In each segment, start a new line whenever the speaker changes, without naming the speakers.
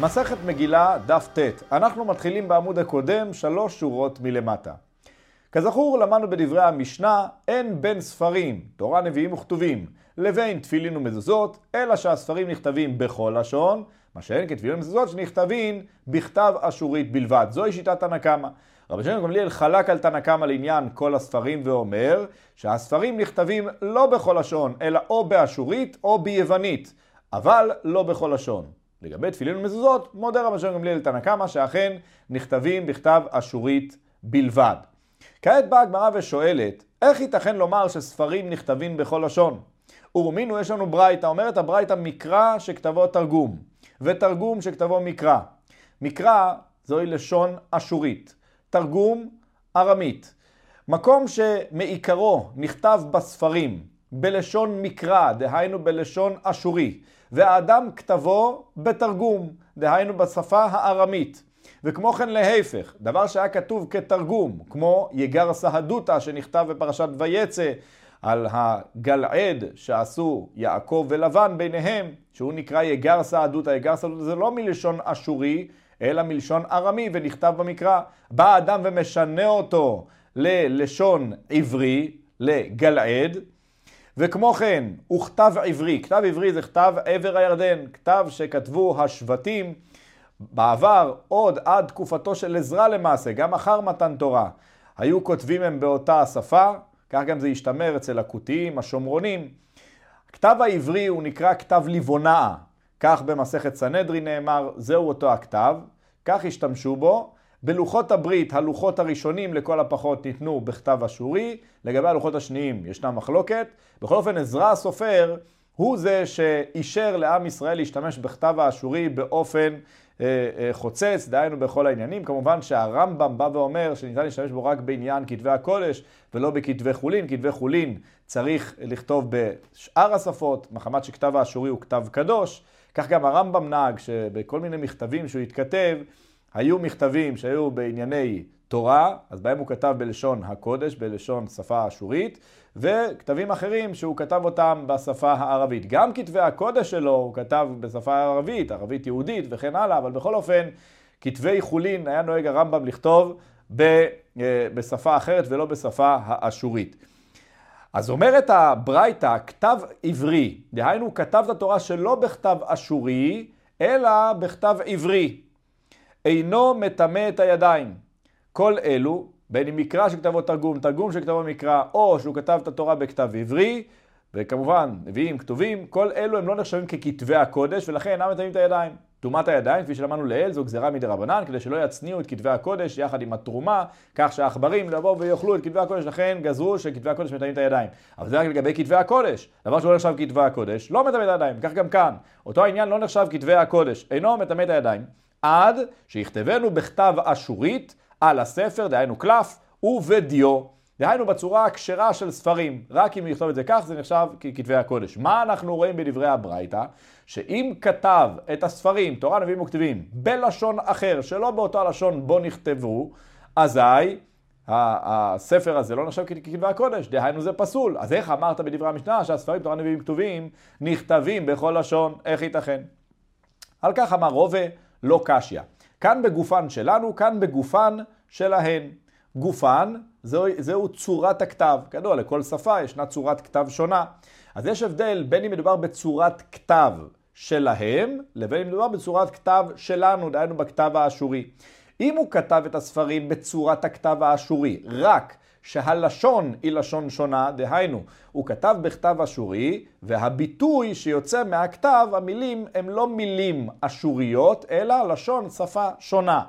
מסכת מגילה, דף ט'. אנחנו מתחילים בעמוד הקודם, שלוש שורות מלמטה. כזכור, למדנו בדברי המשנה, אין בין ספרים, תורה, נביאים וכתובים, לבין תפילין ומזוזות, אלא שהספרים נכתבים בכל לשון, מה שאין כתפילין ומזוזות שנכתבים בכתב אשורית בלבד. זוהי שיטת תנא קמא. רבי שמעון גמליאל חלק על תנא קמא לעניין כל הספרים ואומר שהספרים נכתבים לא בכל לשון, אלא או באשורית או ביוונית, אבל לא בכל לשון. לגבי תפילין ומזוזות, מודה רבי שמעון גמליאל תנא קמא שאכן נכתבים בכתב אשורית בלבד. כעת באה הגמרא ושואלת, איך ייתכן לומר שספרים נכתבים בכל לשון? ורומינו יש לנו ברייתא, אומרת הברייתא מקרא שכתבו תרגום, ותרגום שכתבו מקרא. מקרא זוהי לשון אשורית, תרגום ארמית. מקום שמעיקרו נכתב בספרים בלשון מקרא, דהיינו בלשון אשורי, והאדם כתבו בתרגום, דהיינו בשפה הארמית. וכמו כן להפך, דבר שהיה כתוב כתרגום, כמו יגר סהדותא שנכתב בפרשת ויצא על הגלעד שעשו יעקב ולבן ביניהם, שהוא נקרא יגר סהדותא, יגר סהדותא זה לא מלשון אשורי, אלא מלשון ארמי ונכתב במקרא. בא אדם ומשנה אותו ללשון עברי, לגלעד, וכמו כן, הוא כתב עברי. כתב עברי זה כתב עבר הירדן, כתב שכתבו השבטים בעבר, עוד עד תקופתו של עזרא למעשה, גם אחר מתן תורה. היו כותבים הם באותה השפה, כך גם זה השתמר אצל הכותיים, השומרונים. הכתב העברי הוא נקרא כתב ליבונאה, כך במסכת סנהדרי נאמר, זהו אותו הכתב, כך השתמשו בו. בלוחות הברית, הלוחות הראשונים לכל הפחות ניתנו בכתב אשורי, לגבי הלוחות השניים ישנה מחלוקת. בכל אופן, עזרא הסופר הוא זה שאישר לעם ישראל להשתמש בכתב האשורי באופן אה, אה, חוצץ, דהיינו בכל העניינים. כמובן שהרמב"ם בא ואומר שניתן להשתמש בו רק בעניין כתבי הקודש ולא בכתבי חולין. כתבי חולין צריך לכתוב בשאר השפות, מחמת שכתב האשורי הוא כתב קדוש. כך גם הרמב"ם נהג שבכל מיני מכתבים שהוא התכתב, היו מכתבים שהיו בענייני תורה, אז בהם הוא כתב בלשון הקודש, בלשון שפה אשורית, וכתבים אחרים שהוא כתב אותם בשפה הערבית. גם כתבי הקודש שלו הוא כתב בשפה הערבית, ערבית יהודית וכן הלאה, אבל בכל אופן, כתבי חולין היה נוהג הרמב"ם לכתוב ב, אה, בשפה אחרת ולא בשפה האשורית. אז אומרת הברייתא, כתב עברי, דהיינו כתב את התורה שלא בכתב אשורי, אלא בכתב עברי. אינו מטמא את הידיים. כל אלו, בין אם מקרא שכתבו תרגום, תרגום שכתבו מקרא, או שהוא כתב את התורה בכתב עברי, וכמובן, נביאים, כתובים, כל אלו הם לא נחשבים ככתבי הקודש, ולכן אינם מטמאים את הידיים. טומאת הידיים, כפי שלמדנו לעיל, זו גזירה מדי רבנן, כדי שלא יצניעו את כתבי הקודש יחד עם התרומה, כך שהעכברים יבואו ויאכלו את כתבי הקודש, לכן גזרו שכתבי הקודש מטמאים את הידיים. אבל זה רק לגבי כתבי הקודש. דבר שלא נחשב כתבי הקודש, לא מטמא את הידיים. כך גם כאן. אותו העניין לא נחשב כתבי הקודש, אינו מטמא את הידיים. עד שיכתבנו בכתב אשורית על הספר, דהיינו קלף, ובדיו. דהיינו בצורה הכשרה של ספרים. רק אם יכתוב את זה כך, זה נחשב ככתבי הקודש. מה אנחנו רואים בדברי הברייתא? שאם כתב את הספרים, תורה, נביאים וכתבים, בלשון אחר, שלא באותו הלשון בו נכתבו, אזי הספר הזה לא נחשב ככתבי הקודש, דהיינו זה פסול. אז איך אמרת בדברי המשנה שהספרים, תורה, נביאים וכתובים, נכתבים בכל לשון? איך ייתכן? על כך אמר רובה, לא קשיא. כאן בגופן שלנו, כאן בגופן שלהן. גופן, זהו, זהו צורת הכתב. כדוע, לכל שפה ישנה צורת כתב שונה. אז יש הבדל בין אם מדובר בצורת כתב שלהם, לבין אם מדובר בצורת כתב שלנו, דהיינו בכתב האשורי. אם הוא כתב את הספרים בצורת הכתב האשורי, רק שהלשון היא לשון שונה, דהיינו, הוא כתב בכתב אשורי, והביטוי שיוצא מהכתב, המילים הם לא מילים אשוריות, אלא לשון שפה שונה.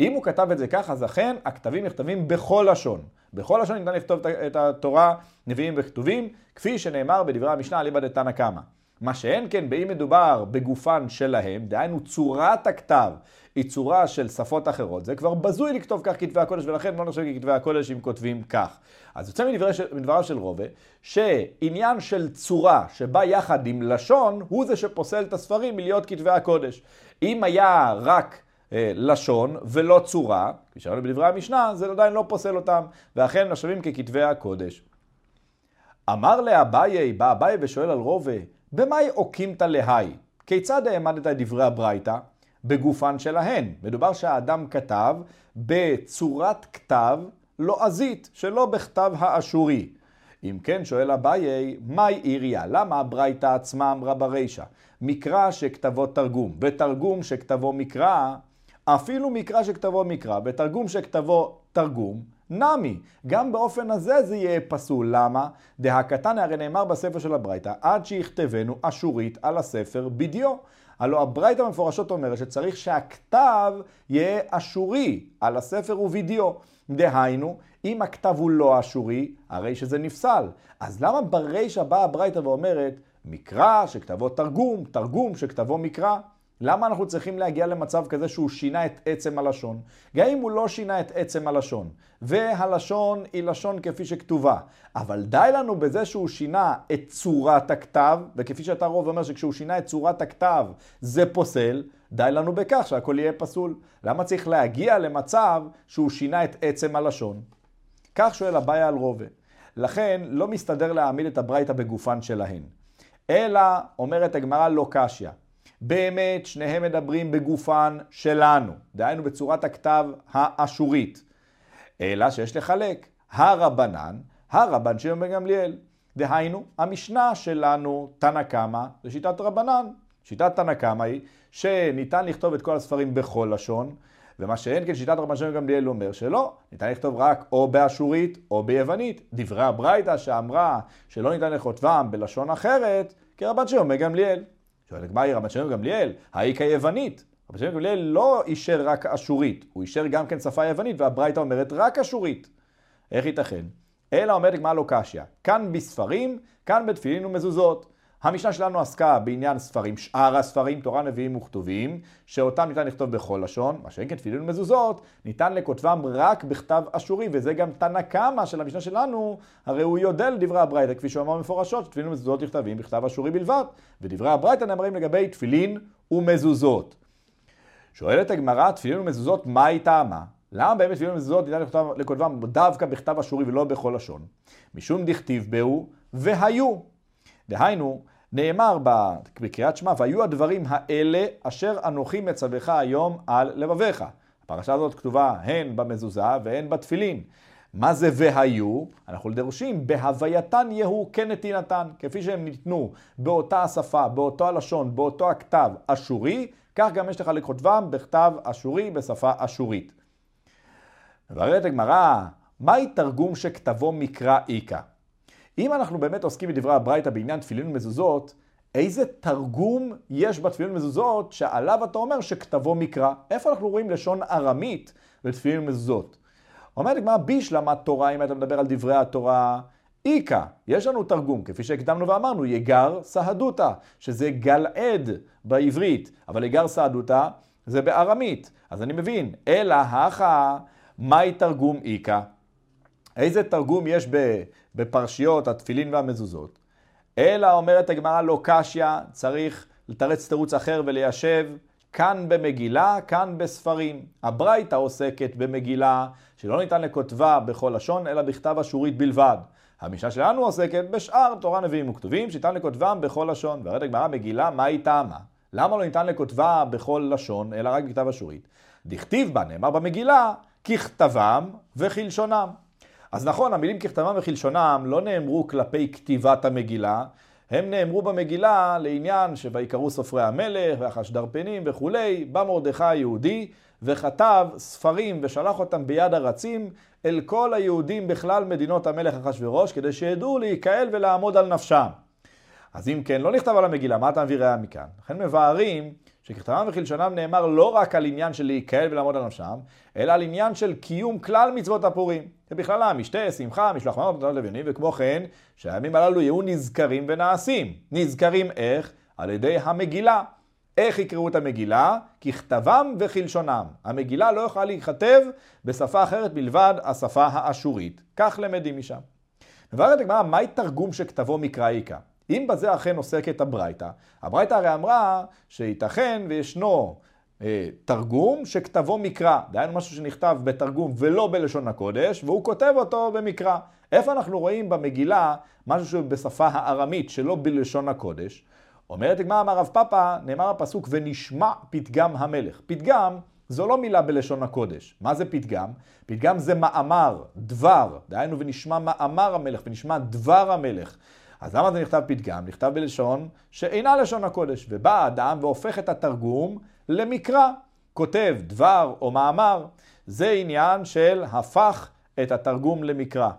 אם הוא כתב את זה ככה, אז אכן הכתבים נכתבים בכל לשון. בכל לשון ניתן לכתוב את התורה, נביאים וכתובים, כפי שנאמר בדברי המשנה אליבא דתנא קמא. מה שאין כן, באם מדובר בגופן שלהם, דהיינו צורת הכתב היא צורה של שפות אחרות, זה כבר בזוי לכתוב כך כתבי הקודש, ולכן לא נחשב ככתבי הקודש אם כותבים כך. אז יוצא מדבריו של רובה, שעניין של צורה שבא יחד עם לשון, הוא זה שפוסל את הספרים מלהיות כתבי הקודש. אם היה רק אה, לשון ולא צורה, כפי שראינו בדברי המשנה, זה עדיין לא פוסל אותם, ואכן נחשבים ככתבי הקודש. אמר לאביי, בא אביי ושואל על רובה, במאי אוקימתא להי? כיצד העמדת את דברי הברייתא? בגופן שלהן. מדובר שהאדם כתב בצורת כתב לועזית, שלא בכתב האשורי. אם כן, שואל אביי, מהי עירייה? למה הברייתא עצמה אמרה ברישא? מקרא שכתבו תרגום, ותרגום שכתבו מקרא, אפילו מקרא שכתבו מקרא, ותרגום שכתבו תרגום, נמי. גם באופן הזה זה יהיה פסול. למה? דהקטן הרי נאמר בספר של הברייתא, עד שיכתבנו אשורית על הספר בדיו. הלא הברייתא מפורשות אומרת שצריך שהכתב יהיה אשורי על הספר ובדיו. דהיינו, אם הכתב הוא לא אשורי, הרי שזה נפסל. אז למה ברישא באה הברייתא ואומרת, מקרא שכתבו תרגום, תרגום שכתבו מקרא? למה אנחנו צריכים להגיע למצב כזה שהוא שינה את עצם הלשון? גם אם הוא לא שינה את עצם הלשון, והלשון היא לשון כפי שכתובה, אבל די לנו בזה שהוא שינה את צורת הכתב, וכפי שאתה רוב אומר שכשהוא שינה את צורת הכתב זה פוסל, די לנו בכך שהכל יהיה פסול. למה צריך להגיע למצב שהוא שינה את עצם הלשון? כך שואל הבעיה על רובה. לכן לא מסתדר להעמיד את הברייתא בגופן שלהן. אלא, אומרת הגמרא, לא קשיא. באמת שניהם מדברים בגופן שלנו, דהיינו בצורת הכתב האשורית. אלא שיש לחלק, הרבנן, הרבן שמעון בן גמליאל. דהיינו, המשנה שלנו, תנא קמא, זה שיטת רבנן. שיטת תנא קמא היא שניתן לכתוב את כל הספרים בכל לשון, ומה שאין כן שיטת רבן שמעון גמליאל אומר שלא, ניתן לכתוב רק או באשורית או ביוונית. דברי הברייתא שאמרה שלא ניתן לכותבם בלשון אחרת, כרבן שמעון בן גמליאל. שואלת גמרי רבן שמעון גמליאל, האי כיוונית. רבן שמעון גמליאל לא אישר רק אשורית, הוא אישר גם כן שפה יוונית, והברייתא אומרת רק אשורית. איך ייתכן? אלא אומרת גמרא לא קשיא, כאן בספרים, כאן בתפילין ומזוזות. המשנה שלנו עסקה בעניין ספרים, שאר הספרים, תורה, נביאים וכתובים, שאותם ניתן לכתוב בכל לשון, מה שאין כן תפילין ומזוזות, ניתן לכותבם רק בכתב אשורי, וזה גם תנא קמא של המשנה שלנו, הרי הוא יודע לדברי הברייתא, כפי שהוא אמר מפורשות, שתפילין ומזוזות נכתבים בכתב אשורי בלבד, ודברי הברייתא נאמרים לגבי תפילין ומזוזות. שואלת הגמרא, תפילין ומזוזות, מה היא טעמה? למה באמת תפילין ומזוזות ניתן לכותבם דווקא בכתב אשורי ולא בכל לשון? משום דכתיב בהו, והיו. דהיינו, נאמר בקריאת שמע, והיו הדברים האלה אשר אנוכי מצווך היום על לבביך. הפרשה הזאת כתובה הן במזוזה והן בתפילין. מה זה והיו? אנחנו דורשים, בהווייתן יהוא כנתינתן, כפי שהם ניתנו באותה השפה, באותו הלשון, באותו הכתב אשורי, כך גם יש לך לכותבם בכתב אשורי בשפה אשורית. מבררת הגמרא, מהי תרגום שכתבו מקרא איכא? אם אנחנו באמת עוסקים בדברי הברייתא בעניין תפילין ומזוזות, איזה תרגום יש בתפילין ומזוזות שעליו אתה אומר שכתבו מקרא? איפה אנחנו רואים לשון ארמית בתפילין ומזוזות? אומרת הגמרא בישלמה תורה, אם אתה מדבר על דברי התורה, איכא, יש לנו תרגום, כפי שהקדמנו ואמרנו, יגר סהדותא, שזה גלעד בעברית, אבל יגר סהדותא זה בארמית. אז אני מבין, אלא הכא, מהי תרגום איכא? איזה תרגום יש בפרשיות התפילין והמזוזות? אלא אומרת הגמרא לא קשיא, צריך לתרץ תירוץ אחר וליישב כאן במגילה, כאן בספרים. הברייתא עוסקת במגילה שלא ניתן לכותבה בכל לשון, אלא בכתב אשורית בלבד. המשנה שלנו עוסקת בשאר תורה נביאים וכתובים, שניתן לכותבם בכל לשון. והראית הגמרא מגילה, מה היא טעמה? למה לא ניתן לכותבה בכל לשון, אלא רק בכתב אשורית? דכתיב בה, נאמר במגילה, ככתבם וכלשונם. אז נכון, המילים ככתבם וכלשונם לא נאמרו כלפי כתיבת המגילה, הם נאמרו במגילה לעניין שויקראו סופרי המלך והחשדרפנים וכולי, בא מרדכי היהודי וכתב ספרים ושלח אותם ביד הרצים אל כל היהודים בכלל מדינות המלך אחשורוש כדי שידעו להיקהל ולעמוד על נפשם. אז אם כן, לא נכתב על המגילה, מה אתה מביא ראיה מכאן? לכן מבארים שככתבם וכלשונם נאמר לא רק על עניין של להיקהל ולעמוד על נפשם, אלא על עניין של קיום כלל מצוות הפורים. ובכללם משתה, שמחה, משלוח מנות, פתרונות לוויינים, וכמו כן, שהימים הללו יהיו נזכרים ונעשים. נזכרים איך? על ידי המגילה. איך יקראו את המגילה? ככתבם וכלשונם. המגילה לא יכולה להיכתב בשפה אחרת מלבד השפה האשורית. כך למדים משם. מבארת הגמרא, מהי תרגום שכתבו מקרא איכא? אם בזה אכן עוסקת הברייתא, הברייתא הרי אמרה שייתכן וישנו אה, תרגום שכתבו מקרא, דהיינו משהו שנכתב בתרגום ולא בלשון הקודש, והוא כותב אותו במקרא. איפה אנחנו רואים במגילה משהו שהוא בשפה הארמית שלא בלשון הקודש? אומרת הגמרא אמר רב פאפא, נאמר הפסוק ונשמע פתגם המלך. פתגם זו לא מילה בלשון הקודש. מה זה פתגם? פתגם זה מאמר, דבר. דהיינו ונשמע מאמר המלך ונשמע דבר המלך. אז למה זה נכתב פתגם? נכתב בלשון שאינה לשון הקודש. ובא האדם והופך את התרגום למקרא. כותב דבר או מאמר. זה עניין של הפך את התרגום למקרא.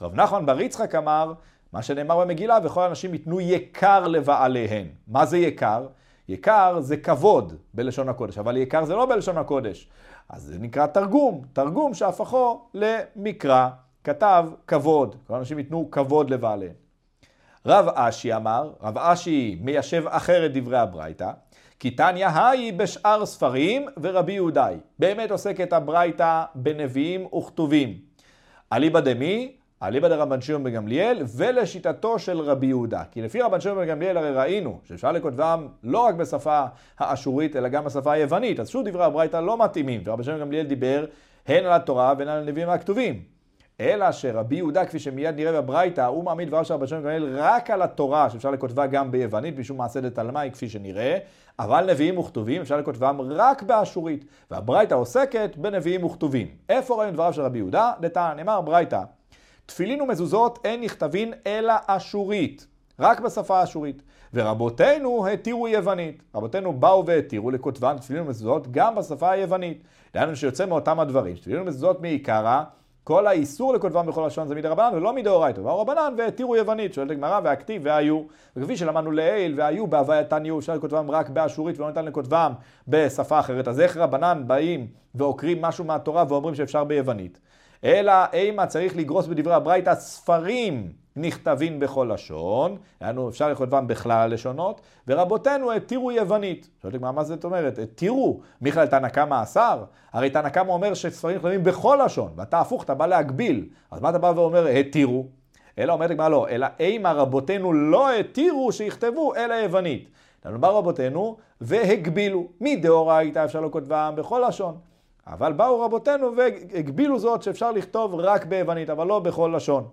רב נחמן בר יצחק אמר, מה שנאמר במגילה, וכל האנשים ייתנו יקר לבעליהן. מה זה יקר? יקר זה כבוד בלשון הקודש, אבל יקר זה לא בלשון הקודש. אז זה נקרא תרגום, תרגום שהפכו למקרא, כתב כבוד. כל האנשים ייתנו כבוד לבעליהן. רב אשי אמר, רב אשי מיישב אחרת דברי הברייתא, כי תניא היי בשאר ספרים ורבי יהודאי. באמת עוסקת הברייתא בנביאים וכתובים. אליבא דמי, אליבא דרבן שמעון בן גמליאל, ולשיטתו של רבי יהודה. כי לפי רבן שמעון בן גמליאל הרי ראינו שאפשר לכותבם לא רק בשפה האשורית, אלא גם בשפה היוונית. אז שוב דברי הברייתא לא מתאימים, ורבן שמעון בן גמליאל דיבר הן על התורה והן על הנביאים הכתובים. אלא שרבי יהודה, כפי שמיד נראה בברייתא, הוא מעמיד דבריו של רבי שמעון גמליאל רק על התורה, שאפשר לכותבה גם ביוונית, משום מעשה דתלמי, כפי שנראה, אבל נביאים וכתובים, אפשר לכותבם רק באשורית. והברייתא עוסקת בנביאים וכתובים. איפה ראינו דבריו של רבי יהודה? דתן, נאמר ברייתא, תפילין ומזוזות אין נכתבין אלא אשורית, רק בשפה האשורית. ורבותינו התירו יוונית. רבותינו באו והתירו לכותבן תפילין ומזוזות גם בשפה היוונית. דהיינו שיוצא מאותם הדברים, תפילין ומזוזות מעיקרא, כל האיסור לכותבם בכל לשון זה מדרבנן ולא מדאורייתא. באו רבנן והתירו יוונית, שואלת הגמרא והכתיב והיו. וכפי שלמדנו לעיל והיו בהווייתן יהיו, אפשר לכותבם רק באשורית ולא ניתן לכותבם בשפה אחרת. אז איך רבנן באים ועוקרים משהו מהתורה ואומרים שאפשר ביוונית? אלא אימה צריך לגרוס בדברי הברייתא ספרים נכתבים בכל לשון, לנו אפשר לכתבם בכלל הלשונות, ורבותינו התירו יוונית. שואלת לגמרי, מה זאת אומרת? התירו. מיכאל תנא קמא אסר? הרי תנא קמא אומר שספרים נכתבים בכל לשון, ואתה הפוך, אתה בא להגביל. אז מה אתה בא ואומר, התירו? אלא אומרת לגמרי, לא, אלא אימה רבותינו לא התירו שיכתבו אלא יוונית. לנו בא רבותינו והגבילו. מדאורייתא אפשר לכותבם בכל לשון. אבל באו רבותינו והגבילו זאת שאפשר לכתוב רק ביוונית, אבל לא בכל לשון.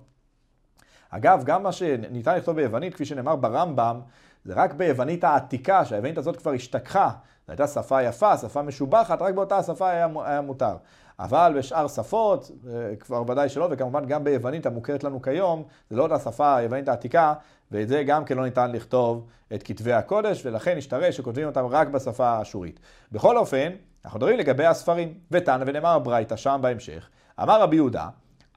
אגב, גם מה שניתן לכתוב ביוונית, כפי שנאמר ברמב"ם, זה רק ביוונית העתיקה, שהיוונית הזאת כבר השתכחה. זו הייתה שפה יפה, שפה משובחת, רק באותה שפה היה, היה מותר. אבל בשאר שפות, אה, כבר ודאי שלא, וכמובן גם ביוונית המוכרת לנו כיום, זה לא אותה שפה היוונית העתיקה, ואת זה גם כן לא ניתן לכתוב את כתבי הקודש, ולכן השתרש שכותבים אותם רק בשפה האשורית. בכל אופן, אנחנו מדברים לגבי הספרים. ותנא ונאמר הברייתא שם בהמשך, אמר רבי יהודה,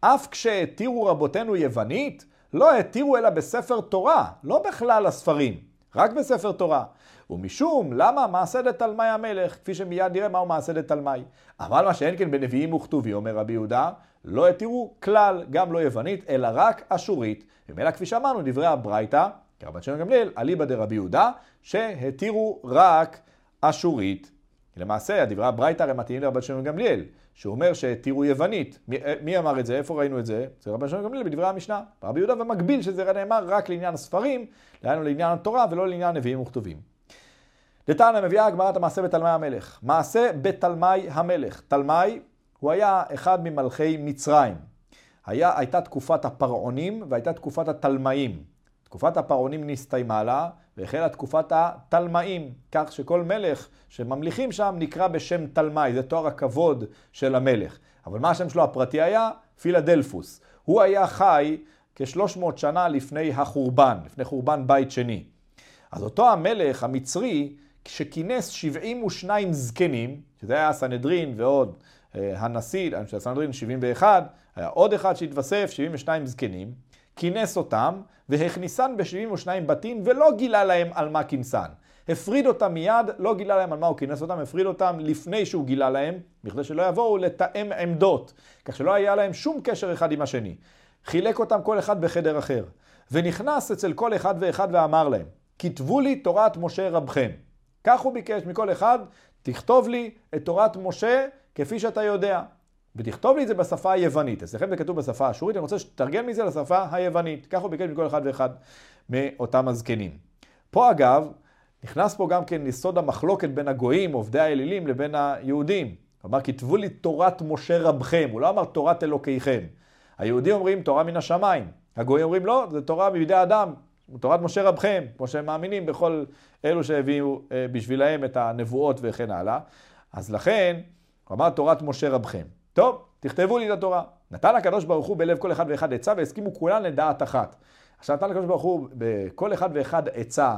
אף כשהתירו רבותינו יוונית, לא התירו אלא בספר תורה, לא בכלל הספרים, רק בספר תורה. ומשום, למה מעשה דתלמי המלך, כפי שמיד נראה מהו מעשה דתלמי. אבל מה שאין כן בנביאים וכתובי, אומר רבי יהודה, לא התירו כלל, גם לא יוונית, אלא רק אשורית. ומילא כפי שאמרנו, דברי הברייתא, כרבן שמעון גמליאל, אליבא דרבי יהודה, שהתירו רק אשורית. למעשה, הדברי הברייתא הרי מתאימים לרבן שמעון גמליאל, שהוא אומר שהתירו יוונית. מי, אה, מי אמר את זה? איפה ראינו את זה? זה רבן שמעון גמליאל בדברי המשנה. רבי יהודה ומקביל שזה נאמר רק לעניין הספרים, דהיינו לעניין התורה ולא לעניין נביאים וכתובים. דתנא מביאה הגמרת המעשה בתלמי המלך. מעשה בתלמי המלך. תלמי הוא היה אחד ממלכי מצרים. היה, הייתה תקופת הפרעונים והייתה תקופת התלמאים. תקופת הפרעונים נסתיימה לה, והחלה תקופת התלמאים, כך שכל מלך שממליכים שם נקרא בשם תלמי, זה תואר הכבוד של המלך. אבל מה השם שלו הפרטי היה? פילדלפוס. הוא היה חי כ-300 שנה לפני החורבן, לפני חורבן בית שני. אז אותו המלך המצרי, שכינס 72 זקנים, שזה היה הסנהדרין ועוד אה, הנשיא, הסנהדרין 71, היה עוד אחד שהתווסף, 72 זקנים, כינס אותם והכניסן ב-72 בתים ולא גילה להם על מה כינסן. הפריד אותם מיד, לא גילה להם על מה הוא כינס אותם, הפריד אותם לפני שהוא גילה להם, בכדי שלא יבואו לתאם עמדות, כך שלא היה להם שום קשר אחד עם השני. חילק אותם כל אחד בחדר אחר, ונכנס אצל כל אחד ואחד ואמר להם, כתבו לי תורת משה רבכם. כך הוא ביקש מכל אחד, תכתוב לי את תורת משה כפי שאתה יודע. ותכתוב לי את זה בשפה היוונית. אצלכם זה כתוב בשפה האשורית, אני רוצה שתתרגם לי זה לשפה היוונית. כך הוא ביקש מכל אחד ואחד מאותם הזקנים. פה אגב, נכנס פה גם כן יסוד המחלוקת בין הגויים, עובדי האלילים, לבין היהודים. הוא אמר, כתבו לי תורת משה רבכם, הוא לא אמר תורת אלוקיכם. היהודים אומרים תורה מן השמיים. הגויים אומרים לא, זה תורה בידי אדם, תורת משה רבכם, כמו שהם מאמינים בכל אלו שהביאו אה, בשבילהם את הנבואות וכן הלאה. אז לכן, הוא אמר תורת משה רבכם. טוב, תכתבו לי את התורה. נתן הקדוש ברוך הוא בלב כל אחד ואחד עצה והסכימו כולן לדעת אחת. עכשיו נתן הקדוש ברוך הוא בכל אחד ואחד עצה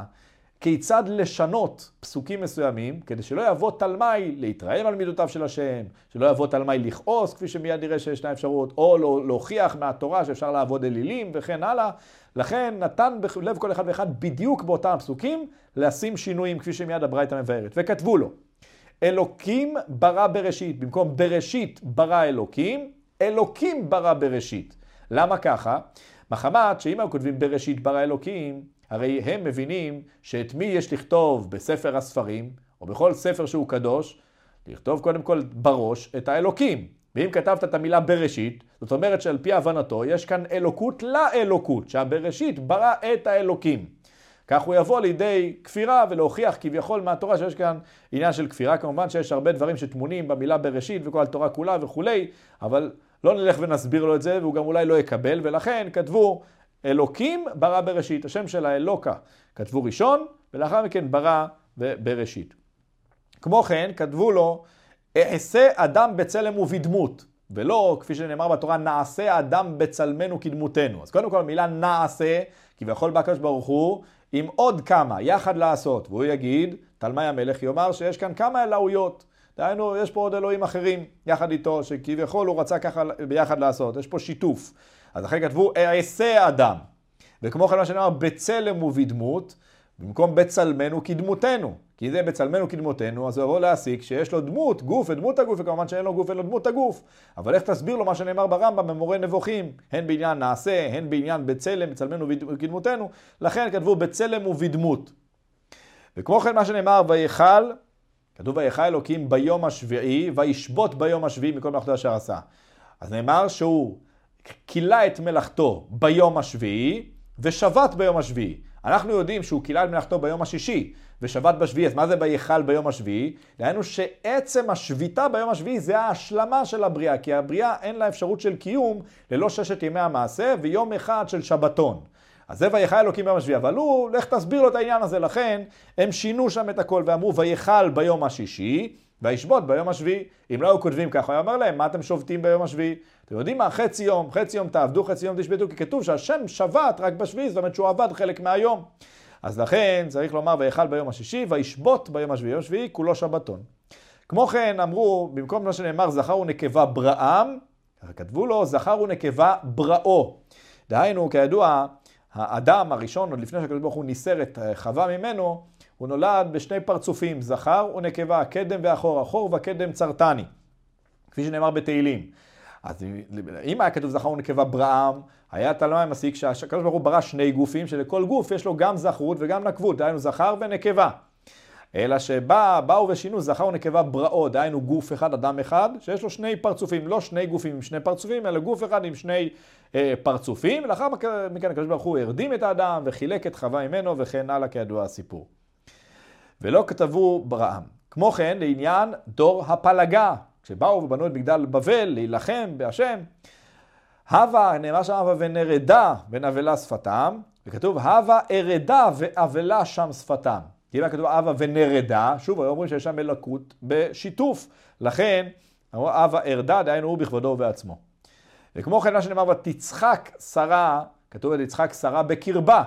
כיצד לשנות פסוקים מסוימים, כדי שלא יבוא תלמי להתרעם על מידותיו של השם, שלא יבוא תלמי לכעוס, כפי שמיד נראה שישנה אפשרות, או לא, להוכיח מהתורה שאפשר לעבוד אלילים וכן הלאה. לכן נתן בלב כל אחד ואחד בדיוק באותם פסוקים לשים שינויים, כפי שמיד הברייתא מבארת. וכתבו לו, אלוקים ברא בראשית, במקום בראשית ברא אלוקים, אלוקים ברא בראשית. למה ככה? מחמת שאם היו כותבים בראשית ברא אלוקים, הרי הם מבינים שאת מי יש לכתוב בספר הספרים, או בכל ספר שהוא קדוש, לכתוב קודם כל בראש את האלוקים. ואם כתבת את המילה בראשית, זאת אומרת שעל פי הבנתו יש כאן אלוקות לאלוקות, שהבראשית ברא את האלוקים. כך הוא יבוא לידי כפירה ולהוכיח כביכול מהתורה שיש כאן עניין של כפירה. כמובן שיש הרבה דברים שטמונים במילה בראשית וכל התורה כולה וכולי, אבל לא נלך ונסביר לו את זה והוא גם אולי לא יקבל, ולכן כתבו אלוקים ברא בראשית, השם של האלוקה כתבו ראשון, ולאחר מכן ברא בראשית. כמו כן, כתבו לו, אעשה אדם בצלם ובדמות, ולא, כפי שנאמר בתורה, נעשה אדם בצלמנו כדמותנו. אז קודם כל, המילה נעשה, כביכול בא הקדוש ברוך הוא, עם עוד כמה, יחד לעשות. והוא יגיד, תלמי המלך יאמר שיש כאן כמה אלוהויות. דהיינו, יש פה עוד אלוהים אחרים יחד איתו, שכביכול הוא רצה ככה ביחד לעשות. יש פה שיתוף. אז אחרי כתבו, אעשה אדם. וכמו כן מה שנאמר, בצלם ובדמות, במקום בצלמנו כדמותנו. כי זה בצלמנו כדמותנו, אז הוא יבוא להסיק שיש לו דמות, גוף ודמות הגוף, וכמובן שאין לו גוף ואין לו דמות הגוף. אבל איך תסביר לו מה שנאמר ברמב"ם במורה נבוכים, הן בעניין נעשה, הן בעניין בצלם, בצלמנו וכדמותנו, לכן כתבו בצלם ובדמות. וכמו כן מה שנאמר, ויכל, כתוב ויכל אלוקים ביום השביעי, וישבות ביום השביעי מכל מלאכתו אשר עשה. אז נאמר שהוא כילה את מלאכתו ביום השביעי, ושבת ביום השביעי. אנחנו יודעים שהוא את מלאכתו ביום השישי, ושבת בשביעי, אז מה זה ויכל ביום השביעי? דהיינו שעצם השביתה ביום השביעי זה ההשלמה של הבריאה, כי הבריאה אין לה אפשרות של קיום ללא ששת ימי המעשה ויום אחד של שבתון. אז זה ויכל אלוקים ביום השביעי, אבל הוא, לך תסביר לו את העניין הזה, לכן הם שינו שם את הכל ואמרו ויכל ביום השישי, וישבות ביום השביעי. אם לא היו כותבים ככה, הוא אומר להם, מה אתם שובתים ביום השביעי? אתם יודעים מה? חצי יום, חצי יום תעבדו, חצי יום תשבתו, כי כתוב שהשם שבת רק בשביעי, זאת אומרת שהוא עבד חלק מהיום. אז לכן צריך לומר ויכל ביום השישי, וישבות ביום השביעי. יום השביעי כולו שבתון. כמו כן אמרו, במקום מה שנאמר זכר ונקבה בראם, כתבו לו זכר ונקבה בראו. דהיינו, כידוע, האדם הראשון, עוד לפני שהקדוש ברוך הוא ניסר את חווה ממנו, הוא נולד בשני פרצופים, זכר ונקבה, קדם ואחור, אחור וקדם צרטני, כפי שנאמר בתהילים. אז אם היה כתוב זכר ונקבה בראם, היה תלמי מסיק שהקדוש ברוך הוא ברא שני גופים, שלכל גוף יש לו גם זכרות וגם נקבות, דהיינו זכר ונקבה. אלא שבאו ושינו זכר ונקבה בראו, דהיינו גוף אחד, אדם אחד, שיש לו שני פרצופים, לא שני גופים עם שני פרצופים, אלא גוף אחד עם שני אה, פרצופים, ולאחר מכן הקדוש ברוך הוא הרדים את האדם וחילק את חווה ממנו וכן הלאה כידוע הסיפור. ולא כתבו בראם. כמו כן, לעניין דור הפלגה, כשבאו ובנו את מגדל בבל להילחם בהשם, הווה, נאמר שם הווה ונרדה בין אבלה שפתם, וכתוב הווה ארדה ואבלה שם שפתם. כי אם היה כתוב הווה ונרדה, שוב, היו אומרים שיש שם אלוקות בשיתוף. לכן, הווה ארדה, דהיינו הוא בכבודו ובעצמו. וכמו כן מה שנאמר, ותצחק שרה, כתוב ותצחק שרה בקרבה.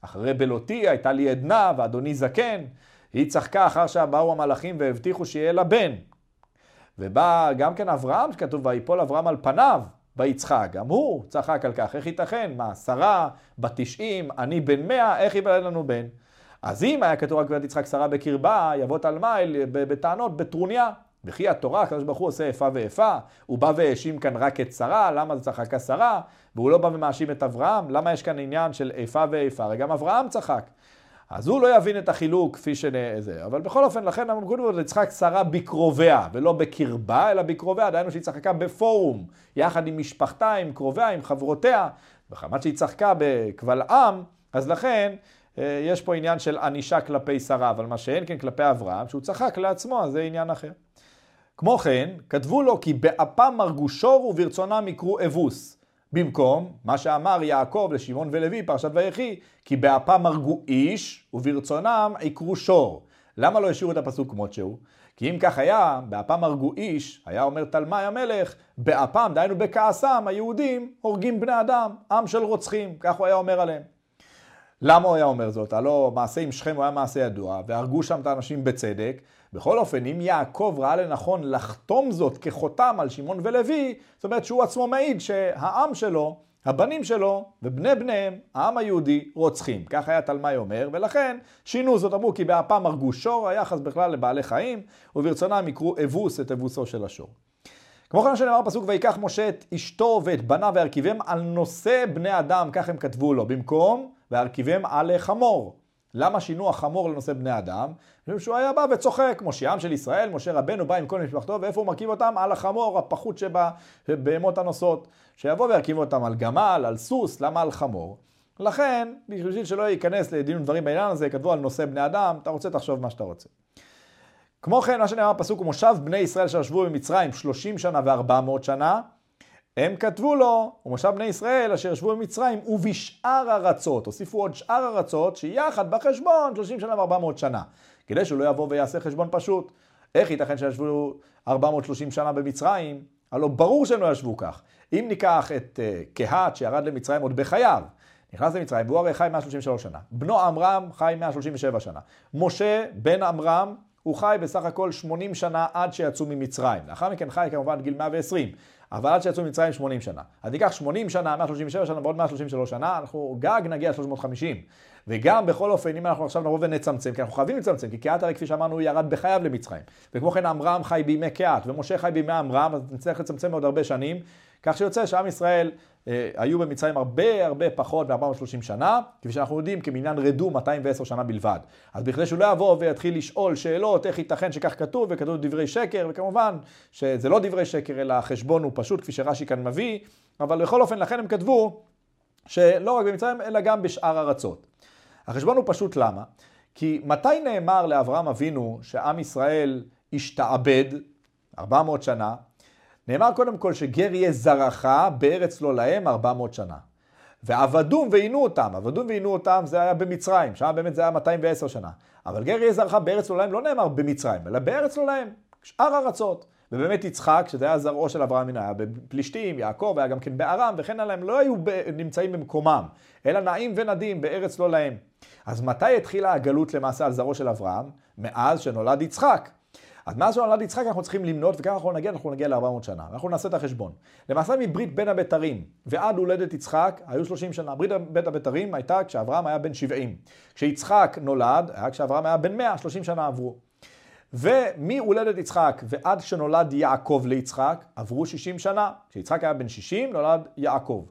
אחרי בלותי הייתה לי עדנה ואדוני זקן, היא צחקה אחר שבאו המלאכים והבטיחו שיהיה לה בן. ובא גם כן אברהם, שכתוב, ויפול אברהם על פניו, ויצחק. גם הוא צחק על כך. איך ייתכן? מה, שרה, בת תשעים, אני בן מאה, איך יבלע לנו בן? אז אם היה כתוב רק ותצחק שרה בקרבה, יבוא תלמי בטענות, בטרוניה. וכי התורה, הקדוש ברוך הוא עושה איפה ואיפה, הוא בא והאשים כאן רק את שרה, למה זה צחקה שרה, והוא לא בא ומאשים את אברהם, למה יש כאן עניין של איפה ואיפה? הרי גם אברהם צחק. אז הוא לא יבין את החילוק כפי שזה. אבל בכל אופן, לכן אמרו קודם לצחק שרה בקרוביה, ולא בקרבה, אלא בקרוביה, דהיינו שהיא צחקה בפורום, יחד עם משפחתה, עם קרוביה, עם חברותיה. וחמת שהיא צחקה בקבל עם, אז לכן אה, יש פה עניין של ענישה כלפי שרה, אבל מה שאין כן כלפי אברהם, שהוא צחק לעצמו, אז זה עניין אחר. כמו כן, כתבו לו כי באפם מרגו שור וברצונם יקרו אבוס. במקום מה שאמר יעקב לשמעון ולוי, פרשת ויחי, כי באפם הרגו איש וברצונם עקרו שור. למה לא השאירו את הפסוק כמות שהוא? כי אם כך היה, באפם הרגו איש, היה אומר תלמי המלך, באפם, דהיינו בכעסם, היהודים הורגים בני אדם, עם של רוצחים, כך הוא היה אומר עליהם. למה הוא היה אומר זאת? הלא מעשה עם שכם הוא היה מעשה ידוע, והרגו שם את האנשים בצדק. בכל אופן, אם יעקב ראה לנכון לחתום זאת כחותם על שמעון ולוי, זאת אומרת שהוא עצמו מעיד שהעם שלו, הבנים שלו ובני בניהם, העם היהודי, רוצחים. כך היה תלמי אומר, ולכן שינו זאת, אמרו כי באפם הרגו שור, היחס בכלל לבעלי חיים, וברצונם יקרו אבוס את אבוסו של השור. כמו כן שנאמר פסוק ויקח משה את אשתו ואת בניו והרכיבם על נושא בני אדם, כך הם כתבו לו, במקום והרכיבם על חמור. למה שינו החמור לנושא בני אדם? משום שהוא היה בא וצוחק, מושיעם של ישראל, משה רבנו בא עם כל משפחתו, ואיפה הוא מרכיב אותם? על החמור, הפחות שבהמות הנוסעות. שיבוא וירכיב אותם על גמל, על סוס, למה על חמור? לכן, בשביל שלא ייכנס לדין ודברים בעניין הזה, כתבו על נושא בני אדם, אתה רוצה תחשוב מה שאתה רוצה. כמו כן, מה שנאמר בפסוק, מושב בני ישראל שישבו במצרים 30 שנה ו-400 שנה, הם כתבו לו, ומושב בני ישראל אשר ישבו במצרים ובשאר ארצות, הוסיפו עוד שאר ארצות שיחד בחשבון 30 שנה ו-400 שנה, כדי שהוא לא יבוא ויעשה חשבון פשוט. איך ייתכן שישבו 430 שנה במצרים? הלא ברור שהם לא ישבו כך. אם ניקח את uh, קהת שירד למצרים עוד בחייו, נכנס למצרים והוא הרי חי 133 שנה. בנו עמרם חי 137 שנה. משה בן עמרם הוא חי בסך הכל 80 שנה עד שיצאו ממצרים. לאחר מכן חי כמובן גיל 120. אבל עד שיצאו ממצרים 80 שנה. אז ניקח 80 שנה, 137 שנה ועוד 133 שנה, אנחנו גג נגיע ל-350. וגם בכל אופן, אם אנחנו עכשיו נבוא ונצמצם, כי אנחנו חייבים לצמצם, כי קהת הרי כפי שאמרנו, הוא ירד בחייו למצרים. וכמו כן עמרם חי בימי קהת, ומשה חי בימי עמרם, אז נצטרך לצמצם עוד הרבה שנים. כך שיוצא שעם ישראל אה, היו במצרים הרבה הרבה פחות מ-430 שנה, כפי שאנחנו יודעים, כמניין רדו 210 שנה בלבד. אז בכדי שהוא לא יבוא ויתחיל לשאול שאלות, איך ייתכן שכך כתוב, וכתוב דברי שקר, וכמובן שזה לא דברי שקר, אלא החשבון הוא פשוט, כפי שרש"י כאן מביא, אבל בכל אופן, לכן הם כתבו שלא רק במצרים, אלא גם בשאר ארצות. החשבון הוא פשוט למה? כי מתי נאמר לאברהם אבינו שעם ישראל השתעבד, 400 שנה, נאמר קודם כל שגר יהיה זרעך בארץ לא להם 400 שנה. ועבדום ועינו אותם, עבדום ועינו אותם זה היה במצרים, שם באמת זה היה 210 שנה. אבל גר יהיה זרעך בארץ לא להם לא נאמר במצרים, אלא בארץ לא להם, שאר ארצות. ובאמת יצחק, שזה היה זרעו של אברהם אבינו, היה בפלישתים, יעקב היה גם כן בארם, וכן הלאה, הם לא היו נמצאים במקומם, אלא נעים ונדים בארץ לא להם. אז מתי התחילה הגלות למעשה על זרעו של אברהם? מאז שנולד יצחק. אז מאז שנולד יצחק אנחנו צריכים למנות, וככה אנחנו נגיע, אנחנו נגיע ל-400 שנה. אנחנו נעשה את החשבון. למעשה מברית בין הבתרים ועד הולדת יצחק היו 30 שנה. ברית בין הבתרים הייתה כשאברהם היה בן 70. כשיצחק נולד, היה כשאברהם היה בן 100, 30 שנה עברו. ומהולדת יצחק ועד שנולד יעקב ליצחק עברו 60 שנה. כשיצחק היה בן 60 נולד יעקב.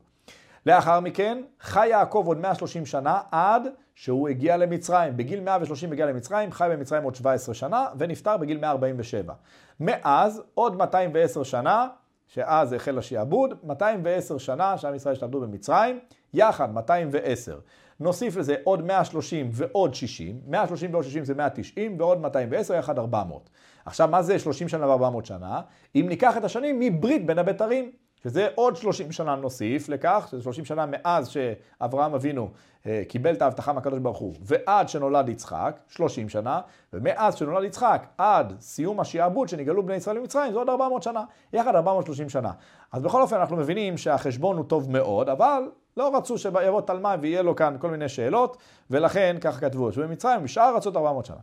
לאחר מכן חי יעקב עוד 130 שנה עד שהוא הגיע למצרים. בגיל 130 הגיע למצרים, חי במצרים עוד 17 שנה ונפטר בגיל 147. מאז עוד 210 שנה, שאז החל השעבוד, 210 שנה שעם ישראל השתעבדו במצרים, יחד 210. נוסיף לזה עוד 130 ועוד 60, 130 ועוד 60 זה 190 ועוד 210 יחד 400. עכשיו מה זה 30 שנה ו-400 שנה? אם ניקח את השנים מברית בין הבתרים. שזה עוד 30 שנה נוסיף לכך, שזה 30 שנה מאז שאברהם אבינו אה, קיבל את ההבטחה מהקדוש ברוך הוא, ועד שנולד יצחק, 30 שנה, ומאז שנולד יצחק עד סיום השעבוד שנגאלו בני ישראל במצרים, זה עוד 400 שנה, יחד 430 שנה. אז בכל אופן אנחנו מבינים שהחשבון הוא טוב מאוד, אבל לא רצו שיבוא תלמי ויהיה לו כאן כל מיני שאלות, ולכן כך כתבו, שבמצרים משאר רצות 400 שנה.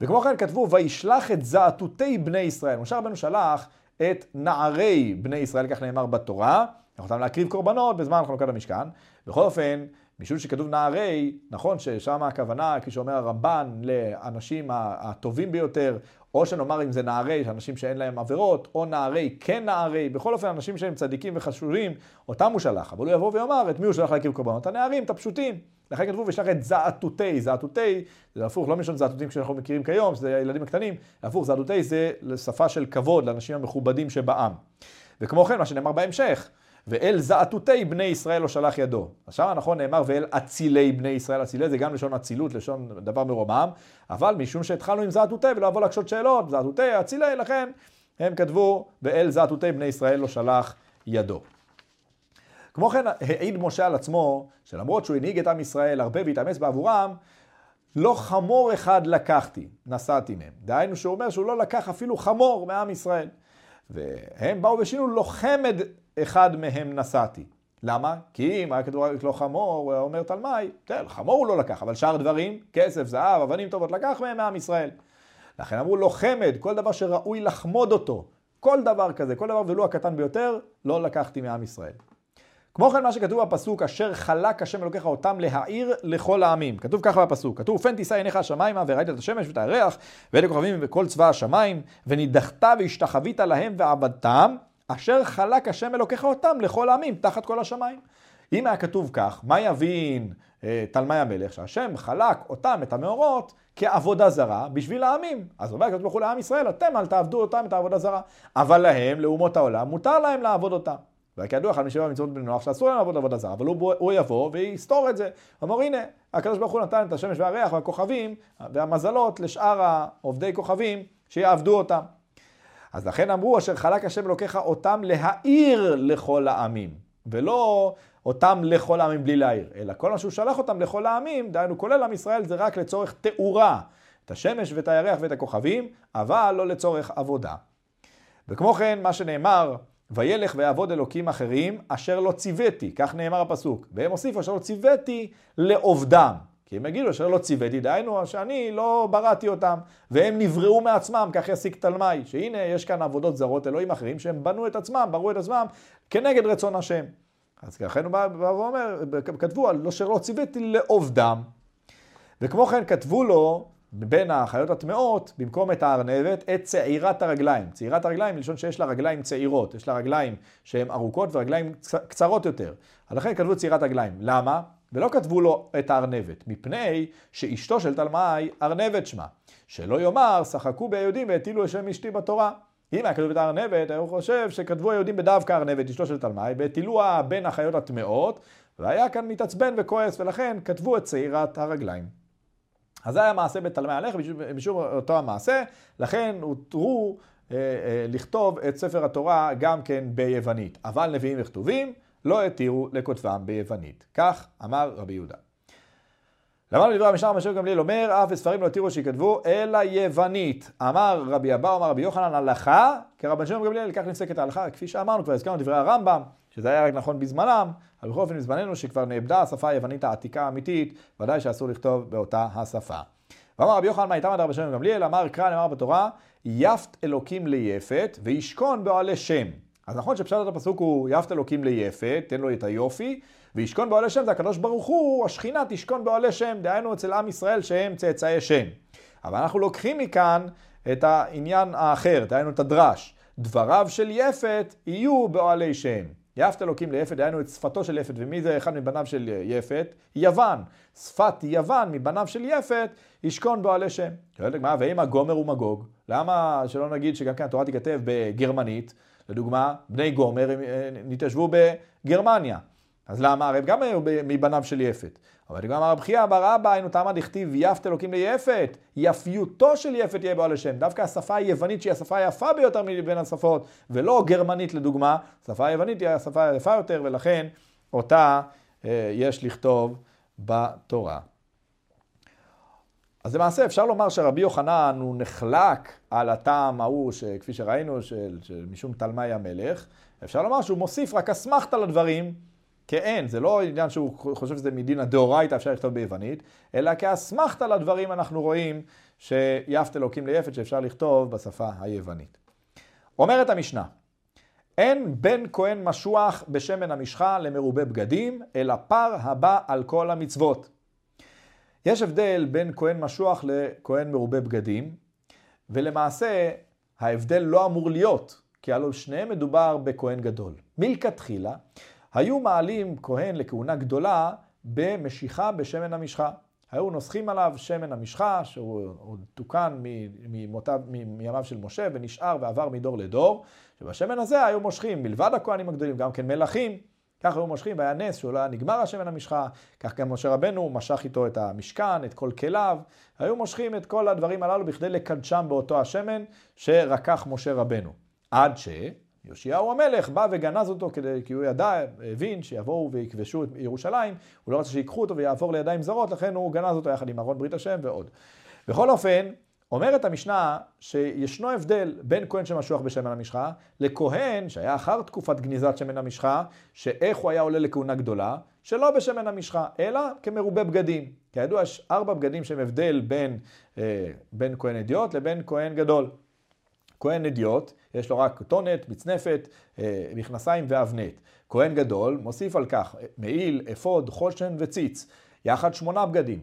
וכמו כן כתבו, וישלח את זעתותי בני ישראל. משה רבנו שלח את נערי בני ישראל, כך נאמר בתורה, יכולתם להקריב קורבנות בזמן חנוכת המשכן. בכל אופן, משום שכתוב נערי, נכון ששם הכוונה, כפי שאומר הרמב"ן, לאנשים הטובים ביותר, או שנאמר אם זה נערי, אנשים שאין להם עבירות, או נערי כן נערי, בכל אופן אנשים שהם צדיקים וחשובים, אותם הוא שלח. אבל הוא יבוא ויאמר, את מי הוא שלח להקריב קורבנות? הנערים, את הפשוטים. לכן כתבו וישלח את זעתותי, זעתותי, זה הפוך, לא משון זעתותים שאנחנו מכירים כיום, שזה הילדים הקטנים, הפוך, זעתותי זה שפה של כבוד לאנשים המכובדים שבעם. וכמו כן, מה שנאמר בהמשך, ואל זעתותי בני ישראל לא שלח ידו. עכשיו הנכון נאמר ואל אצילי בני ישראל, אצילי זה גם לשון אצילות, לשון דבר מרומם, אבל משום שהתחלנו עם זעתותי ולא לבוא להקשות שאלות, זעתותי, אצילי, לכן הם כתבו ואל זעתותי בני ישראל לא שלח ידו. כמו כן העיד משה על עצמו, שלמרות שהוא הנהיג את עם ישראל הרבה והתאמץ בעבורם, לא חמור אחד לקחתי, נסעתי מהם. דהיינו שהוא אומר שהוא לא לקח אפילו חמור מעם ישראל. והם באו ושינו, לא חמד אחד מהם נסעתי. למה? כי אם היה כתוב רק לא חמור, הוא אומר תלמי, כן, חמור הוא לא לקח, אבל שאר דברים, כסף, זהב, אבנים טובות, לקח מהם מעם ישראל. לכן אמרו לו חמד, כל דבר שראוי לחמוד אותו, כל דבר כזה, כל דבר ולו הקטן ביותר, לא לקחתי מעם ישראל. כמו כן מה שכתוב בפסוק, אשר חלק השם אלוקיך אותם להעיר לכל העמים. כתוב ככה בפסוק, כתוב, פן תישא עיניך השמיימה וראית את השמש ואת הירח, ואלה כוכבים וכל צבא השמיים, ונידחת והשתחווית להם ועבדתם, אשר חלק השם אלוקיך אותם לכל העמים, תחת כל השמיים. אם היה כתוב כך, מה יבין אה, תלמי המלך? שהשם חלק אותם, את המאורות, כעבודה זרה בשביל העמים. אז אומר כתוב לכו לעם ישראל, אתם אל תעבדו אותם את העבודה זרה. אבל להם, לאומות העולם, מותר להם לעבוד אותם. וכידוע אחד משבע המצוות בני נוח שאסור להם לעבוד עבודה זרה, אבל הוא, הוא יבוא ויסתור את זה. הוא אומר הנה, הקדוש ברוך הוא נתן את השמש והריח והכוכבים והמזלות לשאר העובדי כוכבים שיעבדו אותם. אז לכן אמרו אשר חלק השם אלוקיך אותם להאיר לכל העמים, ולא אותם לכל העמים בלי להאיר, אלא כל מה שהוא שלח אותם לכל העמים, דהיינו כולל עם ישראל, זה רק לצורך תאורה, את השמש ואת הירח ואת הכוכבים, אבל לא לצורך עבודה. וכמו כן, מה שנאמר, וילך ויעבוד אלוקים אחרים אשר לא ציוויתי, כך נאמר הפסוק. והם הוסיפו אשר לא ציוויתי לעובדם. כי הם יגידו אשר לא ציוויתי, דהיינו שאני לא בראתי אותם, והם נבראו מעצמם, כך יסיק תלמי, שהנה יש כאן עבודות זרות, אלוהים אחרים, שהם בנו את עצמם, ברו את עצמם, כנגד רצון השם. אז לכן הוא בא ואומר, כתבו על אשר לא ציוויתי לעובדם. וכמו כן כתבו לו, בין החיות הטמעות, במקום את הארנבת, את צעירת הרגליים. צעירת הרגליים מלשון שיש לה רגליים צעירות, יש לה רגליים שהן ארוכות ורגליים קצרות יותר. אז לכן כתבו צעירת רגליים. למה? ולא כתבו לו את הארנבת, מפני שאשתו של תלמי ארנבת שמה. שלא יאמר, שחקו ביהודים והטילו את שם אשתי בתורה. אם היה כתוב את הארנבת, הוא חושב שכתבו היהודים בדווקא ארנבת, אשתו של תלמי, והטילוה בין החיות הטמעות, והיה כאן מתעצבן וכועס, ולכן כתבו את צעירת הרגליים. אז זה היה מעשה בתלמי הלך, משום אותו המעשה, לכן הותרו אה, אה, לכתוב את ספר התורה גם כן ביוונית. אבל נביאים וכתובים לא התירו לכותבם ביוונית. כך אמר רבי יהודה. למדנו דברי המשנה רבי גמליאל אומר, אף בספרים לא התירו שיכתבו, אלא יוונית. אמר רבי אבא, אמר רבי יוחנן, הלכה, כרבן שמעון גמליאל, כך נפסקת ההלכה, כפי שאמרנו, כבר הזכרנו דברי הרמב"ם, שזה היה רק נכון בזמנם, אבל בכל אופן בזמננו שכבר נאבדה השפה היוונית העתיקה האמיתית, ודאי שאסור לכתוב באותה השפה. ואמר רבי יוחנן, מה איתם רבי שמעון גמליאל, אמר קרא נאמר בתורה, יפת אלוקים ליפת, וישכון באוהלי שם. אז נכון שפשט את הפסוק הוא יפת אלוקים ליפת, תן לו את היופי, וישכון באוהלי שם זה הקדוש ברוך הוא, השכינה תשכון באוהלי שם, דהיינו אצל עם ישראל שהם צאצאי שם. אבל אנחנו לוקחים מכאן את העניין האחר, דהיינו את הדרש. דבריו של יפת יהיו באוהלי שם. יפת אלוקים ליפת, דהיינו את שפתו של יפת, ומי זה אחד מבניו של יפת? יוון. שפת יוון מבניו של יפת, ישכון באוהלי שם. שואלת הגמרא, ואם הגומר הוא מגוג, למה שלא נגיד שגם כן התורה תיכתב בגרמנית? לדוגמה, בני גומר אה, נתיישבו בגרמניה. אז למה? הרי גם היו מבניו של יפת. אבל גם הרב חייא בר אבא, היינו תמה דכתיב יפת אלוקים ליפת, יפיותו של יפת יהיה בעל השם. דווקא השפה היוונית שהיא השפה היפה ביותר מבין השפות, ולא גרמנית לדוגמה, השפה היוונית היא השפה היפה יותר, ולכן אותה אה, יש לכתוב בתורה. אז למעשה אפשר לומר שרבי יוחנן הוא נחלק על הטעם ההוא, כפי שראינו, של, של משום תלמי המלך. אפשר לומר שהוא מוסיף רק אסמכתה לדברים כאין, זה לא עניין שהוא חושב שזה מדין הדאורייתא אפשר לכתוב ביוונית, אלא כאסמכתה לדברים אנחנו רואים שיפת אלוקים ליפת שאפשר לכתוב בשפה היוונית. אומרת המשנה, אין בן כהן משוח בשמן המשחה למרובה בגדים, אלא פר הבא על כל המצוות. יש הבדל בין כהן משוח לכהן מרובה בגדים, ולמעשה ההבדל לא אמור להיות, כי הלוא שניהם מדובר בכהן גדול. מלכתחילה, היו מעלים כהן לכהונה גדולה במשיכה בשמן המשחה. היו נוסחים עליו שמן המשחה, שהוא תוקן מימיו של משה ונשאר ועבר מדור לדור, שבשמן הזה היו מושכים, מלבד הכהנים הגדולים, גם כן מלכים. כך היו מושכים, והיה נס שהוא לא היה נגמר השמן המשחה, כך גם משה רבנו משך איתו את המשכן, את כל כליו, היו מושכים את כל הדברים הללו בכדי לקדשם באותו השמן שרקח משה רבנו. עד ש... המלך בא וגנז אותו כדי, כי הוא ידע, הבין שיבואו ויכבשו את ירושלים, הוא לא רצה שיקחו אותו ויעבור לידיים זרות, לכן הוא גנז אותו יחד עם ארון ברית השם ועוד. בכל אופן, אומרת המשנה שישנו הבדל בין כהן שמשוח בשמן המשחה לכהן שהיה אחר תקופת גניזת שמן המשחה, שאיך הוא היה עולה לכהונה גדולה, שלא בשמן המשחה, אלא כמרובה בגדים. כידוע יש ארבע בגדים שהם הבדל בין, אה, בין כהן אדיוט לבין כהן גדול. כהן אדיוט, יש לו רק טונת, מצנפת, אה, מכנסיים ואבנט. כהן גדול, מוסיף על כך מעיל, אפוד, חושן וציץ. יחד שמונה בגדים.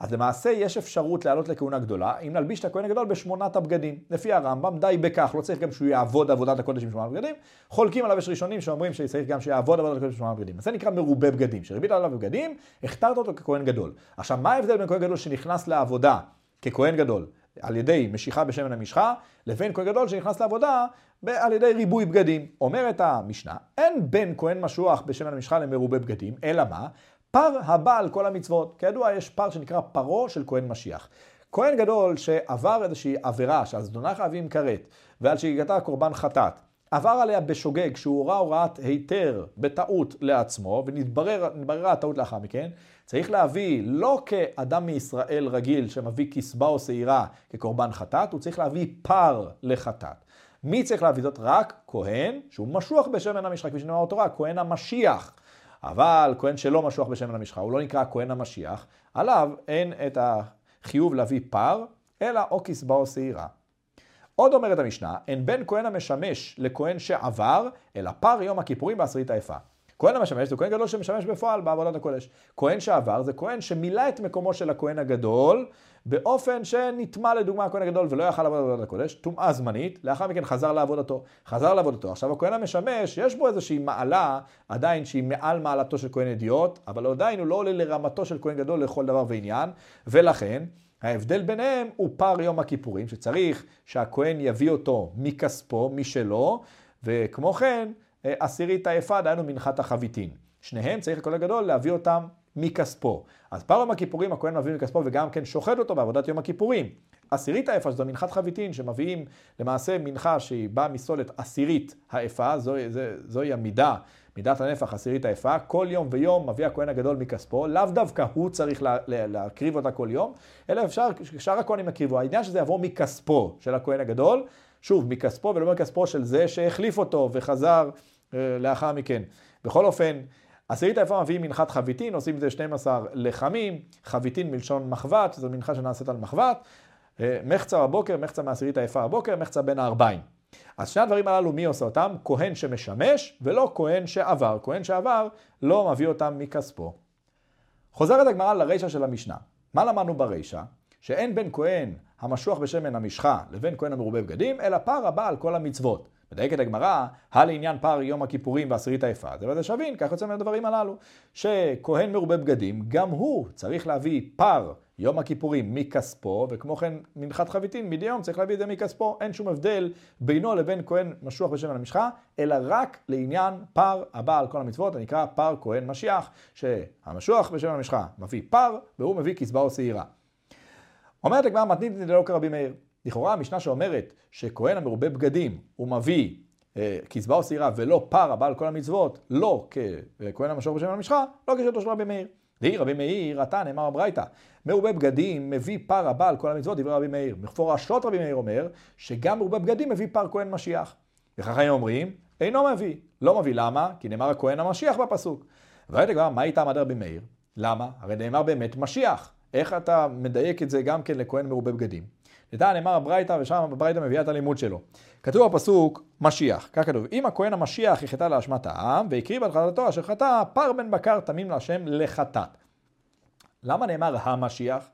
אז למעשה יש אפשרות לעלות לכהונה גדולה, אם נלביש את הכהן הגדול בשמונת הבגדים. לפי הרמב"ם, די בכך, לא צריך גם שהוא יעבוד עבודת הקודש עם שמונה בגדים. חולקים עליו יש ראשונים שאומרים שצריך גם שיעבוד עבודת הקודש עם שמונה בגדים. אז זה נקרא מרובה בגדים, שריבית עליו בגדים, הכתרת אותו ככהן גדול. עכשיו, מה ההבדל בין כהן גדול שנכנס לעבודה ככהן גדול על ידי משיכה בשמן המשחה, לבין כהן גדול שנכנס לעבודה על ידי ריבוי בגדים. אומרת המשנה, אין בין כהן משוח בשמן המשחה למרובה בגדים, אלא מה? פר הבא על כל המצוות. כידוע, יש פר שנקרא פרו של כהן משיח. כהן גדול שעבר איזושהי עבירה, שעל זדונה חייבים כרת, ועל שהגעתה קורבן חטאת, עבר עליה בשוגג, שהוא הורה הוראת היתר בטעות לעצמו, ונתבררה הטעות לאחר מכן, צריך להביא לא כאדם מישראל רגיל שמביא כסבה או שעירה כקורבן חטאת, הוא צריך להביא פר לחטאת. מי צריך להביא זאת? רק כהן, שהוא משוח בשמן המשחק, כפי שנאמר בתורה, כהן המשיח. אבל כהן שלא משוח בשמן המשחה, הוא לא נקרא כהן המשיח, עליו אין את החיוב להביא פר, אלא או כסבה או שעירה. עוד אומרת המשנה, אין בין כהן המשמש לכהן שעבר, אלא פר יום הכיפורים בעשרית היפה. כהן המשמש זה כהן גדול שמשמש בפועל בעבודת הקודש. כהן שעבר זה כהן שמילא את מקומו של הכהן הגדול באופן שנטמע לדוגמה הכהן הגדול ולא יכל לעבוד עבודת הקודש, טומאה זמנית, לאחר מכן חזר לעבודתו. חזר לעבודתו. עכשיו הכהן המשמש, יש בו איזושהי מעלה עדיין שהיא מעל מעלתו של כהן אדיוט, אבל עדיין הוא לא עולה לרמתו של כהן גדול לכל דבר ועניין, ולכן ההבדל ביניהם הוא פער יום הכיפורים, שצריך שהכהן יביא אותו מכספו, משלו, וכמו כן, אה, עשירית האפד, דהיינו מנחת החביתין. שניהם צריך הכל הגדול להביא אותם מכספו. אז פעם יום הכיפורים הכהן מביא מכספו וגם כן שוחט אותו בעבודת יום הכיפורים. עשירית האפה, שזו מנחת חביתין, שמביאים למעשה מנחה שהיא באה מסולת עשירית האפה, זוהי, זו, זוהי המידה, מידת הנפח עשירית האפה, כל יום ויום מביא הכהן הגדול מכספו, לאו דווקא הוא צריך לה, לה, להקריב אותה כל יום, אלא אפשר, שאר הכהנים יקריבו. העניין שזה יבוא מכספו של הכהן הגדול, שוב, מכספו ולא מכספו של זה שהחליף אותו וחזר אה, לאחר מכן. בכל אופן, עשירית היפה מביאים מנחת חביתין, עושים את זה 12 לחמים, חביתין מלשון מחבת, זו מנחה שנעשית על מחבת, אה, מחצה בבוקר, מחצה מעשירית היפה בבוקר, מחצה בין הארבעים. אז שני הדברים הללו, מי עושה אותם? כהן שמשמש ולא כהן שעבר. כהן שעבר לא מביא אותם מכספו. חוזרת הגמרא לרישא של המשנה. מה למדנו ברישא? שאין בין כהן המשוח בשמן המשחה לבין כהן המרובה בגדים, אלא פער הבא על כל המצוות. מדייקת הגמרא, הלעניין פער יום הכיפורים בעשירית היפה, זה וזה שווין, כך יוצא מהדברים הללו. שכהן מרובה בגדים, גם הוא צריך להביא פר יום הכיפורים מכספו, וכמו כן מנחת חביתין מדי יום צריך להביא את זה מכספו. אין שום הבדל בינו לבין כהן משוח בשמן המשחה, אלא רק לעניין פר הבא על כל המצוות, הנקרא פר כהן משיח, שהמשוח בשמן המשחה מביא פר, והוא מביא קצבה או שעירה. אומרת הגמרא מתנית ללא כרבי מאיר. לכאורה המשנה שאומרת שכהן המרובה בגדים הוא מביא אה, קצבה או שעירה ולא פר הבעל כל המצוות, לא ככהן המשור בשם המשחה, לא כשירתו של רבי מאיר. דהי רבי מאיר, אתה נאמר הברייתא, מרובה בגדים מביא פר הבעל כל המצוות, דברי רבי מאיר. מפורשות רבי מאיר אומר שגם מרובה בגדים מביא פר כהן משיח. וככה הם אומרים, אינו מביא. לא מביא, למה? כי נאמר הכהן המשיח בפסוק. וראיתי כבר, מה איתה עמד רבי מאיר? למה? הרי נאמר באמת משיח. איך אתה מדייק את זה גם כן לכהן מרובה בגדים? לדע נאמר הברייתא, ושם הברייתא מביאה את הלימוד שלו. כתוב בפסוק, משיח, כך כתוב, אם הכהן המשיח יחטא לאשמת העם, והקריב על חטאתו אשר חטא, פר בן בקר תמים להשם לחטאת. למה נאמר המשיח?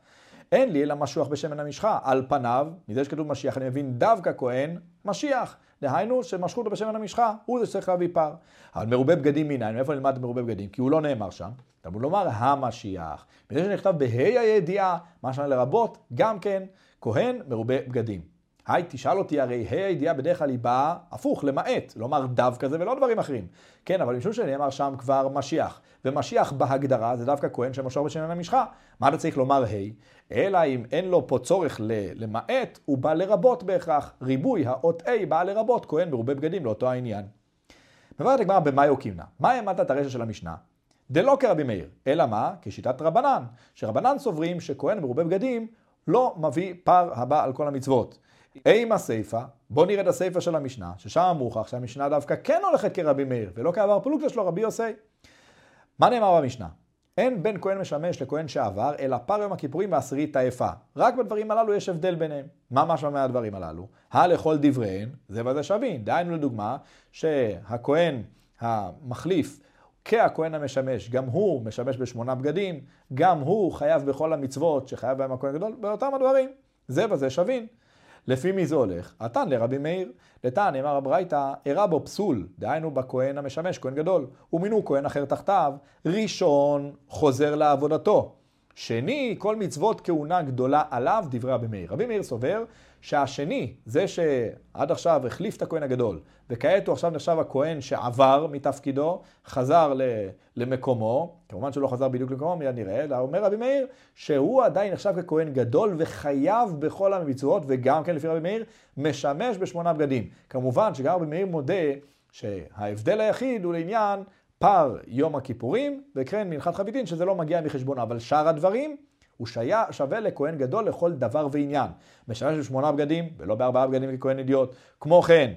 אין לי אלא משוח בשמן המשחה. על פניו, מזה שכתוב משיח, אני מבין דווקא כהן, משיח. דהיינו, שמשכו אותו בשמן המשחה, הוא זה שצריך להביא פר. אבל מרובה בגדים מניין, מאיפה נלמד מרובה בגדים? כי הוא לא נאמר שם. תלמוד לומר המשיח. מזה שנכתב בה"א הידיעה, שנה לרבות, גם כן כהן מרובה בגדים. היי, תשאל אותי, הרי ה' הידיעה בדרך כלל היא באה הפוך, למעט, לומר דווקא זה ולא דברים אחרים. כן, אבל משום שנאמר שם כבר משיח, ומשיח בהגדרה זה דווקא כהן שמושך בשנן המשחה. מה אתה צריך לומר ה'? אלא אם אין לו פה צורך למעט, הוא בא לרבות בהכרח. ריבוי, האות A בא לרבות, כהן מרובה בגדים לאותו העניין. מבוארת הגמרא במאיו קימנה. מה העמדת הרשע של המשנה? דלא כרבי מאיר, אלא מה? כשיטת רבנן, שרבנן סוברים שכהן מרובה בגדים לא מביא פר הבא על כל המצוות. עם הסיפא, בואו נראה את הסיפא של המשנה, ששם מוכח שהמשנה דווקא כן הולכת כרבי מאיר, ולא כעבר פלוגתא שלו רבי יוסי. מה נאמר במשנה? אין בין כהן משמש לכהן שעבר, אלא פר יום הכיפורים בעשירית העפה. רק בדברים הללו יש הבדל ביניהם. מה משמע מהדברים הללו? הלכל דבריהן, זה וזה שווין. דהיינו לדוגמה, שהכהן המחליף כהכהן המשמש, גם הוא משמש בשמונה בגדים, גם הוא חייב בכל המצוות שחייב בהם הכהן הגדול, באותם הדברים. זה וזה שווין. לפי מי זה הולך? התן לרבי מאיר. לתן, נאמר הברייתא, אירע בו פסול, דהיינו בכהן המשמש, כהן גדול, ומינו כהן אחר תחתיו, ראשון חוזר לעבודתו. שני, כל מצוות כהונה גדולה עליו, דברי רבי מאיר. רבי מאיר סובר שהשני, זה שעד עכשיו החליף את הכהן הגדול, וכעת הוא עכשיו נחשב הכהן שעבר מתפקידו, חזר למקומו, כמובן שלא חזר בדיוק למקומו, מיד נראה, אלא אומר רבי מאיר שהוא עדיין נחשב ככהן גדול וחייב בכל המצוות, וגם כן לפי רבי מאיר, משמש בשמונה בגדים. כמובן שגם רבי מאיר מודה שההבדל היחיד הוא לעניין פר יום הכיפורים, וכן מנחת חביתין, שזה לא מגיע מחשבונו, אבל שאר הדברים, הוא שיה, שווה לכהן גדול לכל דבר ועניין. משמש בשמונה בגדים, ולא בארבעה בגדים ככהן אידיוט. כמו כן,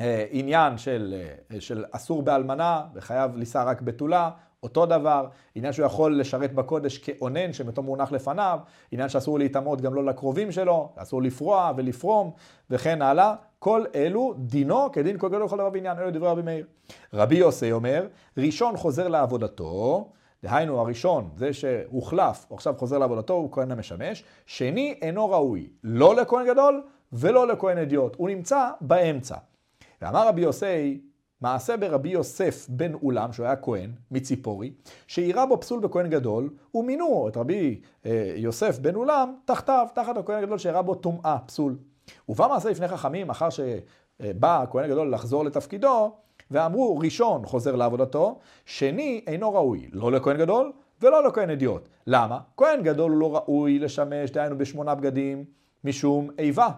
אה, עניין של, אה, של אסור באלמנה, וחייב לישא רק בתולה, אותו דבר, עניין שהוא יכול לשרת בקודש כאונן שמתו מונח לפניו, עניין שאסור להתעמוד גם לא לקרובים שלו, אסור לפרוע ולפרום, וכן הלאה. כל אלו דינו כדין כל גדול לכל דבר בעניין, אלו דברי רבי מאיר. רבי יוסי אומר, ראשון חוזר לעבודתו, דהיינו הראשון, זה שהוחלף, הוא עכשיו חוזר לעבודתו, הוא כהן המשמש. שני, אינו ראוי, לא לכהן גדול ולא לכהן אדיוט, הוא נמצא באמצע. ואמר רבי יוסי, מעשה ברבי יוסף בן אולם, שהוא היה כהן, מציפורי, שאירע בו פסול בכהן גדול, ומינו את רבי אה, יוסף בן אולם תחתיו, תחת הכהן הגדול שאירע בו טומאה, פסול. ובא מעשה לפני חכמים, אחר שבא הכהן הגדול לחזור לתפקידו, ואמרו, ראשון חוזר לעבודתו, שני אינו ראוי, לא לכהן גדול ולא לכהן אדיוט. למה? כהן גדול הוא לא ראוי לשמש, דהיינו בשמונה בגדים, משום איבה.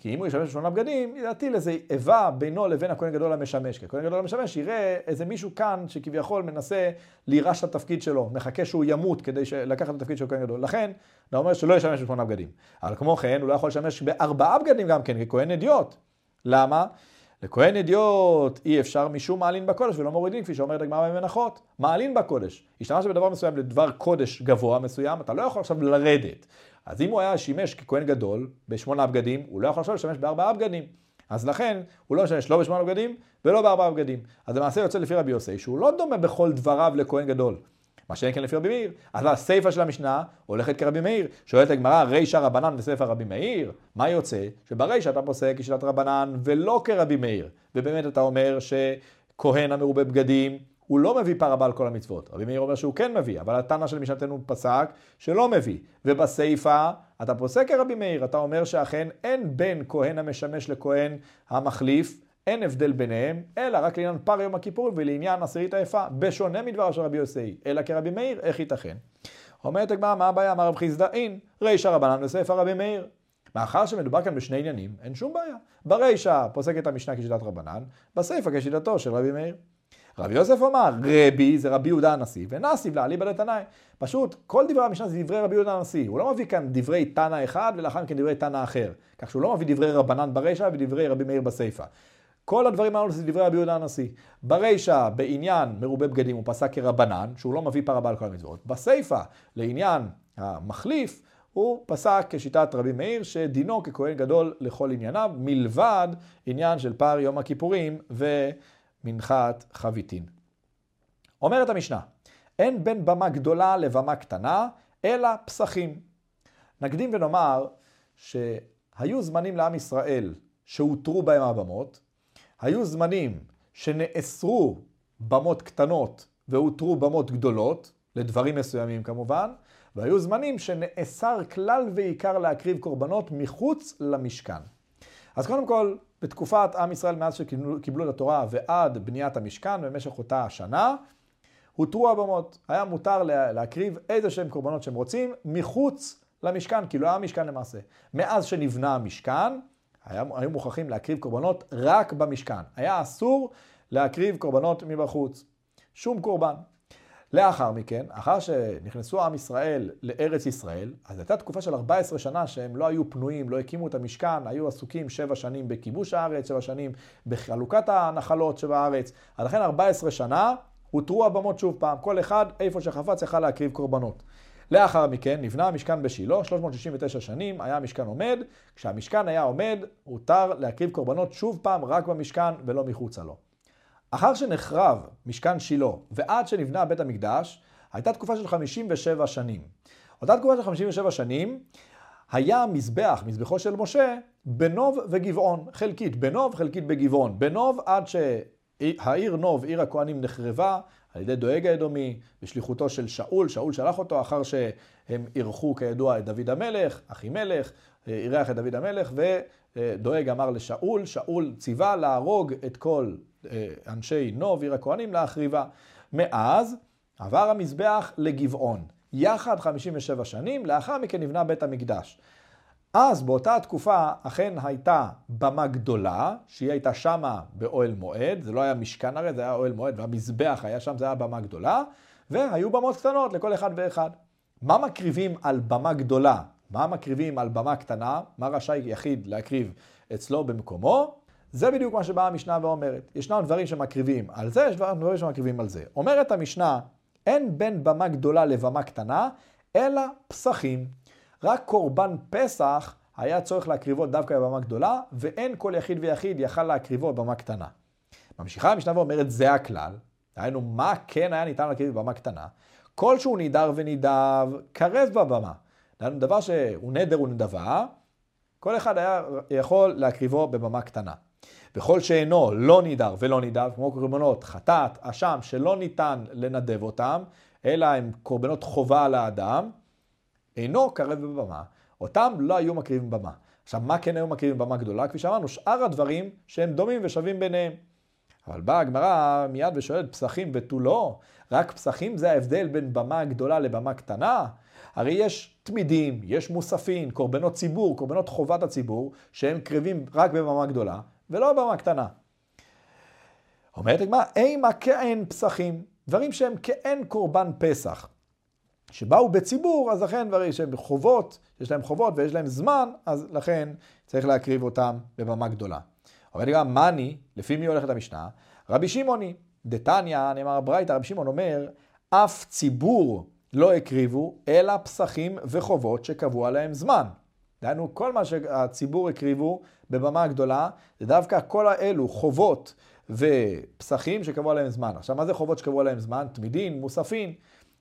כי אם הוא ישמש בשמונה בגדים, יטיל איזה איבה בינו לבין הכהן גדול המשמש. כי הכהן גדול המשמש יראה איזה מישהו כאן שכביכול מנסה להירש את התפקיד שלו, מחכה שהוא ימות כדי לקחת את התפקיד של כהן גדול. לכן, אתה אומר שלא ישמש בשמונה בגדים. אבל כמו כן, הוא לא יכול לשמש בארבעה בגדים גם כן, ככהן אדיוט. למה? לכהן אדיוט אי אפשר משום מעלין בקודש ולא מורידים, כפי שאומרת הגמרא במנחות. מעלין בקודש. השתמשת בדבר מסוים לדבר קודש גבוה מסוים, אתה לא יכול עכשיו לרדת. אז אם הוא היה שימש ככהן גדול בשמונה בגדים, הוא לא יכול עכשיו לשמש בארבעה בגדים. אז לכן, הוא לא משמש לא בשמונה בגדים ולא בארבעה בגדים. אז למעשה יוצא לפי רבי יוסי, שהוא לא דומה בכל דבריו לכהן גדול. מה שאין כן לפי רבי מאיר. אז הסיפא של המשנה הולכת כרבי מאיר. שואלת הגמרא, רישא רבנן וספר רבי מאיר? מה יוצא? שברישא אתה פוסק כשיטת רבנן ולא כרבי מאיר. ובאמת אתה אומר שכהן המרובה בגדים, הוא לא מביא פר הבא על כל המצוות. רבי מאיר אומר שהוא כן מביא, אבל התנא של משנתנו פסק שלא מביא. ובסיפא אתה פוסק כרבי מאיר, אתה אומר שאכן אין בין כהן המשמש לכהן המחליף אין הבדל ביניהם, אלא רק לעניין פר יום הכיפור ולעניין עשירית היפה, בשונה מדבריו של רבי יוסי, אלא כרבי מאיר, איך ייתכן? אומרת הגמרא, מה הבעיה? אמר רב חיסדא אין, רישא רבנן וספר רבי מאיר. מאחר שמדובר כאן בשני עניינים, אין שום בעיה. ברישא פוסקת המשנה כשיטת רבנן, בסיפא כשיטתו של רבי מאיר. רבי יוסף אמר, רבי זה רבי יהודה הנשיא, ונסיב לעליבא דתנאי. פשוט, כל דברי המשנה זה דברי רבי יהודה הנשיא. הוא לא מביא כאן דברי תנא אחד ולאחר מכן דברי תנא אחר. כך שהוא לא מביא דברי רבנן ברישא ודברי רבי מאיר בסיפא. כל הדברים האלו זה דברי רבי יהודה הנשיא. ברישא, בעניין מרובה בגדים, הוא פסק כרבנן, שהוא לא מביא פרבה על כל המצוות. בסיפא, לעניין המחליף, הוא פסק כשיטת רבי מאיר, שדינו ככהן גדול לכל ענייניו, מלבד עניין של פער יום הכיפורים ומנחת חביתין. אומרת המשנה, אין בין במה גדולה לבמה קטנה, אלא פסחים. נקדים ונאמר שהיו זמנים לעם ישראל שהותרו בהם הבמות, היו זמנים שנאסרו במות קטנות והותרו במות גדולות, לדברים מסוימים כמובן, והיו זמנים שנאסר כלל ועיקר להקריב קורבנות מחוץ למשכן. אז קודם כל, בתקופת עם ישראל מאז שקיבלו את התורה ועד בניית המשכן במשך אותה השנה, הותרו הבמות. היה מותר להקריב איזה שהם קורבנות שהם רוצים מחוץ למשכן, כי לא היה משכן למעשה. מאז שנבנה המשכן, היה, היו מוכרחים להקריב קורבנות רק במשכן. היה אסור להקריב קורבנות מבחוץ. שום קורבן. לאחר מכן, אחר שנכנסו עם ישראל לארץ ישראל, אז הייתה תקופה של 14 שנה שהם לא היו פנויים, לא הקימו את המשכן, היו עסוקים 7 שנים בכיבוש הארץ, 7 שנים בחלוקת הנחלות שבארץ. אז לכן 14 שנה הותרו הבמות שוב פעם, כל אחד איפה שחפץ יכל להקריב קורבנות. לאחר מכן נבנה המשכן בשילה, 369 שנים היה המשכן עומד, כשהמשכן היה עומד הותר להקריב קורבנות שוב פעם רק במשכן ולא מחוצה לו. אחר שנחרב משכן שילה ועד שנבנה בית המקדש, הייתה תקופה של 57 שנים. אותה תקופה של 57 שנים היה מזבח, מזבחו של משה, בנוב וגבעון, חלקית בנוב, חלקית בגבעון. בנוב עד שהעיר נוב, עיר הכהנים, נחרבה על ידי דואג האדומי, בשליחותו של שאול, שאול שלח אותו אחר שהם אירחו כידוע את דוד המלך, אחימלך, אירח את דוד המלך, ודואג אמר לשאול, שאול ציווה להרוג את כל אה, אנשי נוב, עיר הכהנים, להחריבה. מאז עבר המזבח לגבעון, יחד 57 שנים, לאחר מכן נבנה בית המקדש. אז באותה תקופה אכן הייתה במה גדולה, שהיא הייתה שמה באוהל מועד, זה לא היה משכן הרי, זה היה אוהל מועד, והמזבח היה שם, זה היה במה גדולה, והיו במות קטנות לכל אחד ואחד. מה מקריבים על במה גדולה? מה מקריבים על במה קטנה? מה רשאי יחיד להקריב אצלו במקומו? זה בדיוק מה שבאה המשנה ואומרת. ישנם דברים שמקריבים על זה, יש דברים שמקריבים על זה. אומרת המשנה, אין בין במה גדולה לבמה קטנה, אלא פסחים. רק קורבן פסח היה צורך להקריבו דווקא בבמה גדולה, ואין כל יחיד ויחיד יכל להקריבו בבמה קטנה. ממשיכה המשנה ואומרת, זה הכלל. דהיינו, מה כן היה ניתן להקריב בבמה קטנה? כל שהוא נידר ונידב, קרב בבמה. דהיינו, דבר שהוא נדר ונדבה, כל אחד היה יכול להקריבו בבמה קטנה. וכל שאינו לא נידר ולא נידב, כמו קורבנות חטאת, אשם, שלא ניתן לנדב אותם, אלא הם קורבנות חובה על האדם, אינו קרב בבמה, אותם לא היו מקריבים במה. עכשיו, מה כן היו מקריבים במה גדולה? כפי שאמרנו, שאר הדברים שהם דומים ושווים ביניהם. אבל באה הגמרא מיד ושואלת, פסחים ותו לא? רק פסחים זה ההבדל בין במה גדולה לבמה קטנה? הרי יש תמידים, יש מוספים, קורבנות ציבור, קורבנות חובת הציבור, שהם קרבים רק בבמה גדולה, ולא בבמה קטנה. אומרת הגמרא, אימה כאין פסחים, דברים שהם כאין קורבן פסח. שבאו בציבור, אז לכן דברים שהם חובות, יש להם חובות ויש להם זמן, אז לכן צריך להקריב אותם בבמה גדולה. אומרת גם, מאני, לפי מי הולכת המשנה? רבי שמעוני, דתניא, נאמר ברייתא, רבי שמעון אומר, אף ציבור לא הקריבו, אלא פסחים וחובות שקבעו עליהם זמן. דהיינו, כל מה שהציבור הקריבו בבמה גדולה, זה דווקא כל האלו, חובות ופסחים שקבעו עליהם זמן. עכשיו, מה זה חובות שקבעו עליהם זמן? תמידין, מוספין.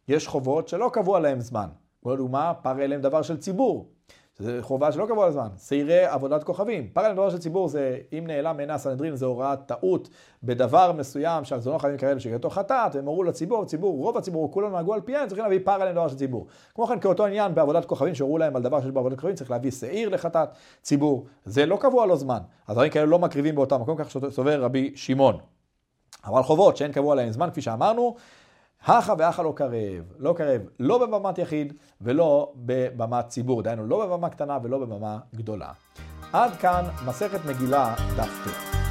יש חובות שלא קבעו עליהם זמן. לדוגמה, פר אליהם דבר של ציבור. זה חובה שלא קבעו על זמן. שעירי עבודת כוכבים. פר אליהם דבר של ציבור זה, אם נעלם מעיני הסנהדרין, זה הוראת טעות בדבר מסוים שהזונו חייבים כאלה שכתוב חטאת, והם הורו לציבור, ציבור, רוב הציבור, כולם נהגו על פיהם, צריכים להביא פר אליהם דבר של ציבור. כמו כן, כאותו עניין בעבודת כוכבים, שהורו להם על דבר שיש בעבודת כוכבים, צריך להביא שעיר לחטאת ציבור. זה לא קבוע לו זמן. אז דברים כאלה לא מקריבים באותם מקום, כך סובר רבי שמעון. אבל חובות שאין קבוע להם זמן, כפי שאמרנו, הכה והכה לא קרב, לא קרב, לא בבמת יחיד ולא בבמת ציבור, דהיינו לא בבמה קטנה ולא בבמה גדולה. עד כאן מסכת מגילה דף ט.